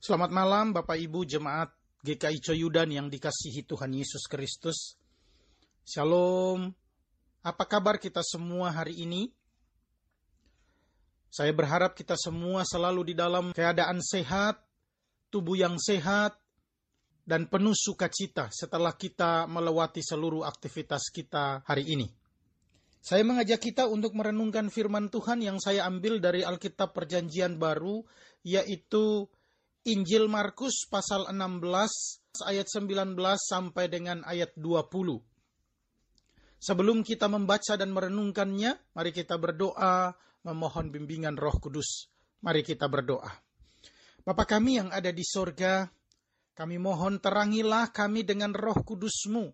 Selamat malam Bapak Ibu Jemaat GKI Coyudan yang dikasihi Tuhan Yesus Kristus. Shalom. Apa kabar kita semua hari ini? Saya berharap kita semua selalu di dalam keadaan sehat, tubuh yang sehat, dan penuh sukacita setelah kita melewati seluruh aktivitas kita hari ini. Saya mengajak kita untuk merenungkan firman Tuhan yang saya ambil dari Alkitab Perjanjian Baru, yaitu Injil Markus pasal 16 ayat 19 sampai dengan ayat 20. Sebelum kita membaca dan merenungkannya, mari kita berdoa memohon bimbingan Roh Kudus. Mari kita berdoa. Bapa kami yang ada di sorga, kami mohon terangilah kami dengan roh kudusmu,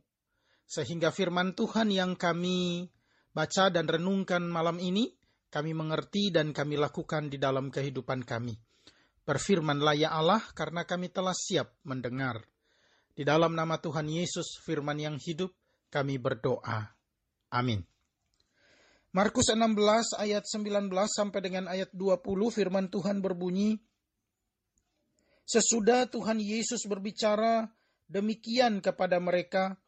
sehingga firman Tuhan yang kami baca dan renungkan malam ini, kami mengerti dan kami lakukan di dalam kehidupan kami. Berfirmanlah ya Allah, karena kami telah siap mendengar. Di dalam nama Tuhan Yesus, firman yang hidup, kami berdoa. Amin. Markus 16 ayat 19 sampai dengan ayat 20 firman Tuhan berbunyi, Sesudah Tuhan Yesus berbicara demikian kepada mereka,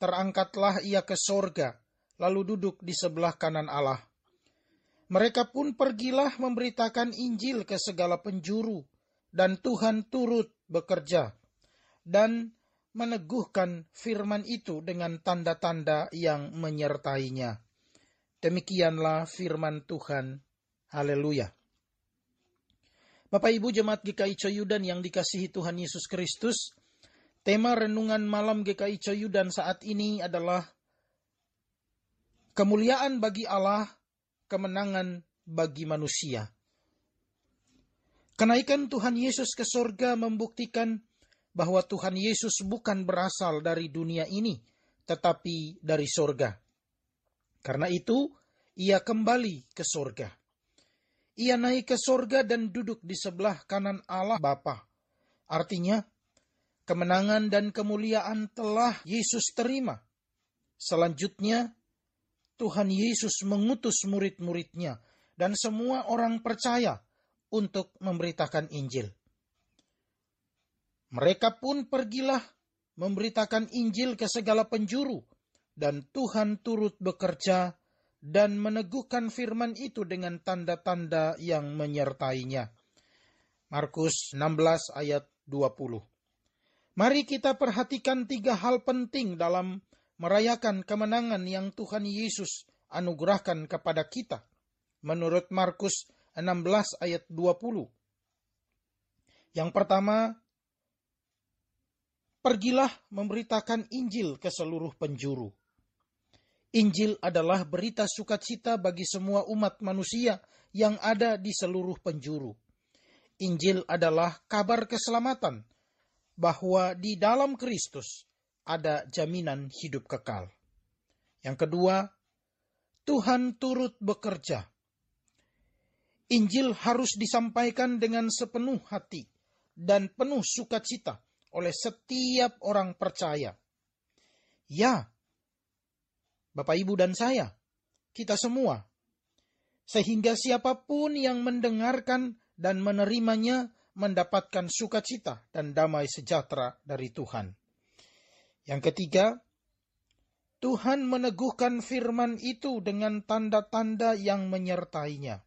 terangkatlah ia ke sorga, lalu duduk di sebelah kanan Allah. Mereka pun pergilah memberitakan Injil ke segala penjuru, dan Tuhan turut bekerja dan meneguhkan firman itu dengan tanda-tanda yang menyertainya. Demikianlah firman Tuhan. Haleluya. Bapak Ibu Jemaat GKI Coyudan yang dikasihi Tuhan Yesus Kristus, tema renungan malam GKI Coyudan saat ini adalah kemuliaan bagi Allah kemenangan bagi manusia. Kenaikan Tuhan Yesus ke sorga membuktikan bahwa Tuhan Yesus bukan berasal dari dunia ini, tetapi dari sorga. Karena itu, ia kembali ke sorga. Ia naik ke sorga dan duduk di sebelah kanan Allah Bapa. Artinya, kemenangan dan kemuliaan telah Yesus terima. Selanjutnya, Tuhan Yesus mengutus murid-muridnya dan semua orang percaya untuk memberitakan Injil. Mereka pun pergilah memberitakan Injil ke segala penjuru, dan Tuhan turut bekerja dan meneguhkan firman itu dengan tanda-tanda yang menyertainya. Markus 16 ayat 20. Mari kita perhatikan tiga hal penting dalam merayakan kemenangan yang Tuhan Yesus anugerahkan kepada kita. Menurut Markus 16 ayat 20. Yang pertama, pergilah memberitakan Injil ke seluruh penjuru. Injil adalah berita sukacita bagi semua umat manusia yang ada di seluruh penjuru. Injil adalah kabar keselamatan bahwa di dalam Kristus ada jaminan hidup kekal. Yang kedua, Tuhan turut bekerja. Injil harus disampaikan dengan sepenuh hati dan penuh sukacita oleh setiap orang percaya. Ya, Bapak, Ibu, dan saya, kita semua, sehingga siapa pun yang mendengarkan dan menerimanya mendapatkan sukacita dan damai sejahtera dari Tuhan. Yang ketiga, Tuhan meneguhkan firman itu dengan tanda-tanda yang menyertainya.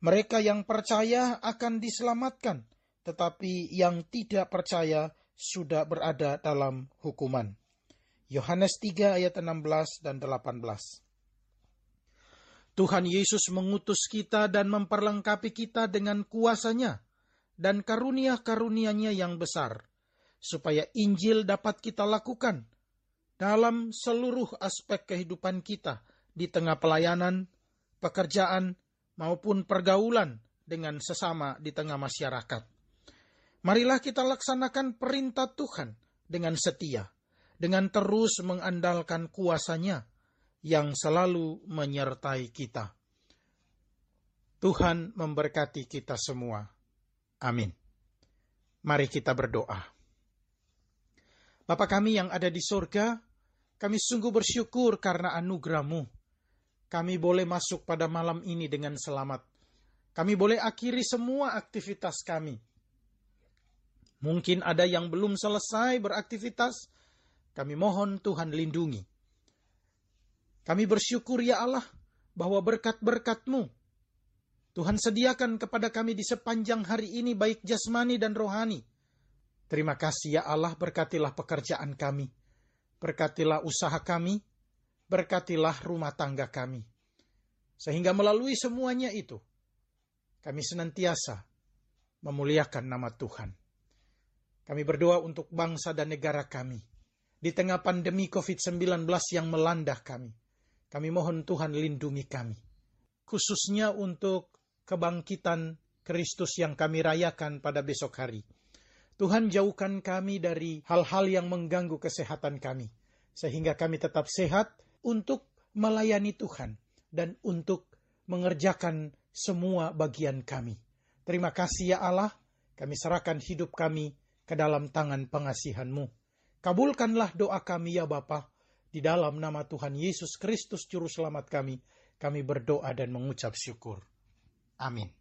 Mereka yang percaya akan diselamatkan, tetapi yang tidak percaya sudah berada dalam hukuman. Yohanes 3 ayat 16 dan 18. Tuhan Yesus mengutus kita dan memperlengkapi kita dengan kuasanya dan karunia-karunianya yang besar supaya Injil dapat kita lakukan dalam seluruh aspek kehidupan kita di tengah pelayanan, pekerjaan, maupun pergaulan dengan sesama di tengah masyarakat. Marilah kita laksanakan perintah Tuhan dengan setia, dengan terus mengandalkan kuasanya yang selalu menyertai kita. Tuhan memberkati kita semua. Amin. Mari kita berdoa. Bapa kami yang ada di sorga, kami sungguh bersyukur karena anugerahmu. Kami boleh masuk pada malam ini dengan selamat. Kami boleh akhiri semua aktivitas kami. Mungkin ada yang belum selesai beraktivitas, kami mohon Tuhan lindungi. Kami bersyukur ya Allah bahwa berkat-berkat-Mu Tuhan sediakan kepada kami di sepanjang hari ini baik jasmani dan rohani. Terima kasih ya Allah berkatilah pekerjaan kami. Berkatilah usaha kami. Berkatilah rumah tangga kami. Sehingga melalui semuanya itu, kami senantiasa memuliakan nama Tuhan. Kami berdoa untuk bangsa dan negara kami. Di tengah pandemi COVID-19 yang melanda kami. Kami mohon Tuhan lindungi kami. Khususnya untuk kebangkitan Kristus yang kami rayakan pada besok hari. Tuhan jauhkan kami dari hal-hal yang mengganggu kesehatan kami. Sehingga kami tetap sehat untuk melayani Tuhan. Dan untuk mengerjakan semua bagian kami. Terima kasih ya Allah, kami serahkan hidup kami ke dalam tangan pengasihanmu. Kabulkanlah doa kami ya Bapa, di dalam nama Tuhan Yesus Kristus Juru Selamat kami, kami berdoa dan mengucap syukur. Amin.